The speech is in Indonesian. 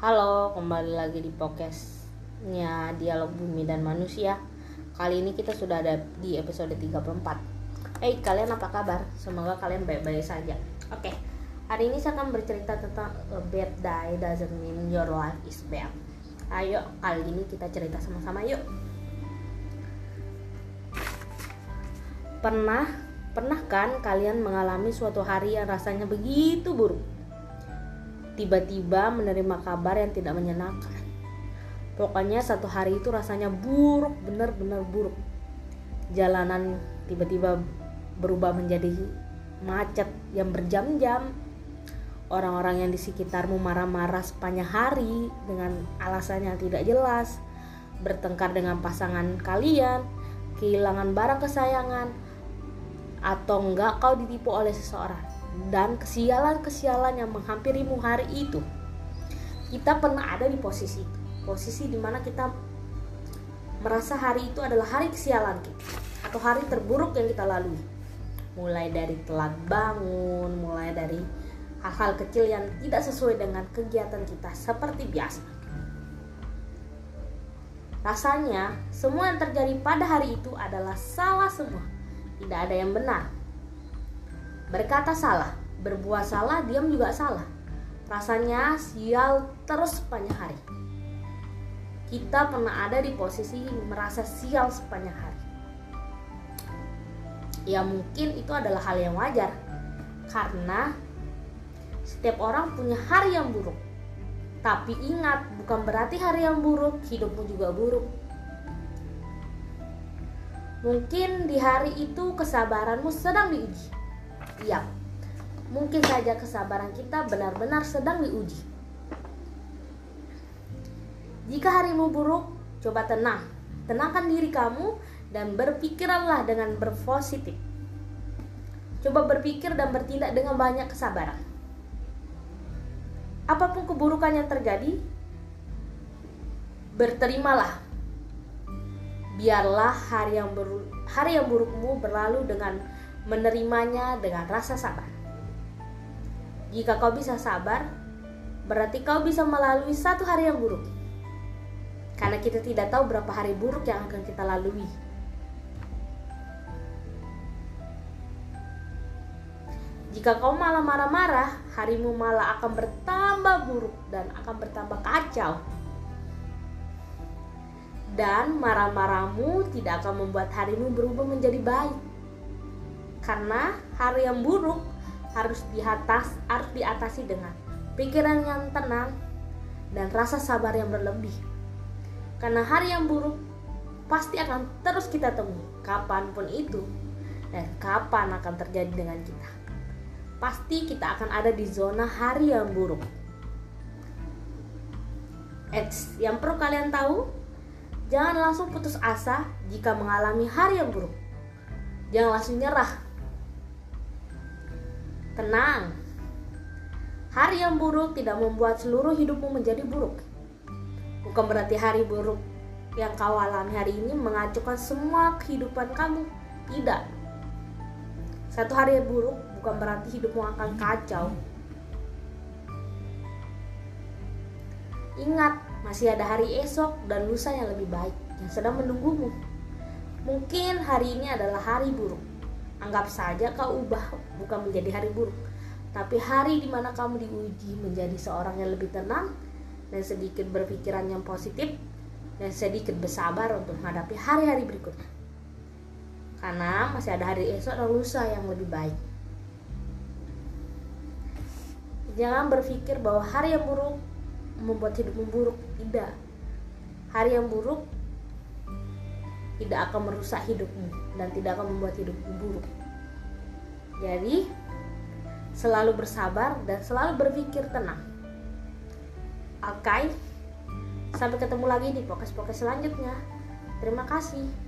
Halo, kembali lagi di podcastnya Dialog Bumi dan Manusia. Kali ini kita sudah ada di episode 34 Eh, hey, kalian apa kabar? Semoga kalian baik-baik saja. Oke, hari ini saya akan bercerita tentang A bad day doesn't mean your life is bad. Ayo, kali ini kita cerita sama-sama yuk. Pernah, pernah kan kalian mengalami suatu hari yang rasanya begitu buruk? tiba-tiba menerima kabar yang tidak menyenangkan. Pokoknya satu hari itu rasanya buruk, benar-benar buruk. Jalanan tiba-tiba berubah menjadi macet yang berjam-jam. Orang-orang yang di sekitarmu marah-marah sepanjang hari dengan alasan yang tidak jelas. Bertengkar dengan pasangan kalian, kehilangan barang kesayangan, atau enggak kau ditipu oleh seseorang dan kesialan-kesialan yang menghampirimu hari itu. Kita pernah ada di posisi itu, posisi di mana kita merasa hari itu adalah hari kesialan kita atau hari terburuk yang kita lalui. Mulai dari telat bangun, mulai dari hal-hal kecil yang tidak sesuai dengan kegiatan kita seperti biasa. Rasanya, semua yang terjadi pada hari itu adalah salah semua. Tidak ada yang benar Berkata salah, berbuat salah, diam juga salah. Rasanya sial terus sepanjang hari. Kita pernah ada di posisi merasa sial sepanjang hari. Ya mungkin itu adalah hal yang wajar. Karena setiap orang punya hari yang buruk. Tapi ingat, bukan berarti hari yang buruk, hidupmu juga buruk. Mungkin di hari itu kesabaranmu sedang diuji Ya, mungkin saja kesabaran kita benar-benar sedang diuji. Jika harimu buruk, coba tenang. Tenangkan diri kamu dan berpikiranlah dengan berpositif. Coba berpikir dan bertindak dengan banyak kesabaran. Apa pun keburukan yang terjadi, berterimalah. Biarlah hari yang buruk, hari yang burukmu berlalu dengan menerimanya dengan rasa sabar. Jika kau bisa sabar, berarti kau bisa melalui satu hari yang buruk. Karena kita tidak tahu berapa hari buruk yang akan kita lalui. Jika kau malah marah-marah, harimu malah akan bertambah buruk dan akan bertambah kacau. Dan marah-marahmu tidak akan membuat harimu berubah menjadi baik karena hari yang buruk harus di atas harus diatasi dengan pikiran yang tenang dan rasa sabar yang berlebih. Karena hari yang buruk pasti akan terus kita temui kapan pun itu dan kapan akan terjadi dengan kita. Pasti kita akan ada di zona hari yang buruk. Eits, yang perlu kalian tahu, jangan langsung putus asa jika mengalami hari yang buruk. Jangan langsung nyerah Tenang. Hari yang buruk tidak membuat seluruh hidupmu menjadi buruk. Bukan berarti hari buruk yang kau alami hari ini mengacukan semua kehidupan kamu. Tidak. Satu hari yang buruk bukan berarti hidupmu akan kacau. Ingat, masih ada hari esok dan lusa yang lebih baik yang sedang menunggumu. Mungkin hari ini adalah hari buruk, Anggap saja kau ubah bukan menjadi hari buruk, tapi hari di mana kamu diuji menjadi seorang yang lebih tenang dan sedikit berpikiran yang positif dan sedikit bersabar untuk menghadapi hari-hari berikutnya. Karena masih ada hari esok dan lusa yang lebih baik. Jangan berpikir bahwa hari yang buruk membuat hidupmu buruk. Tidak. Hari yang buruk tidak akan merusak hidupmu dan tidak akan membuat hidupmu buruk. Jadi, selalu bersabar dan selalu berpikir tenang. Oke, okay? sampai ketemu lagi di podcast-podcast selanjutnya. Terima kasih.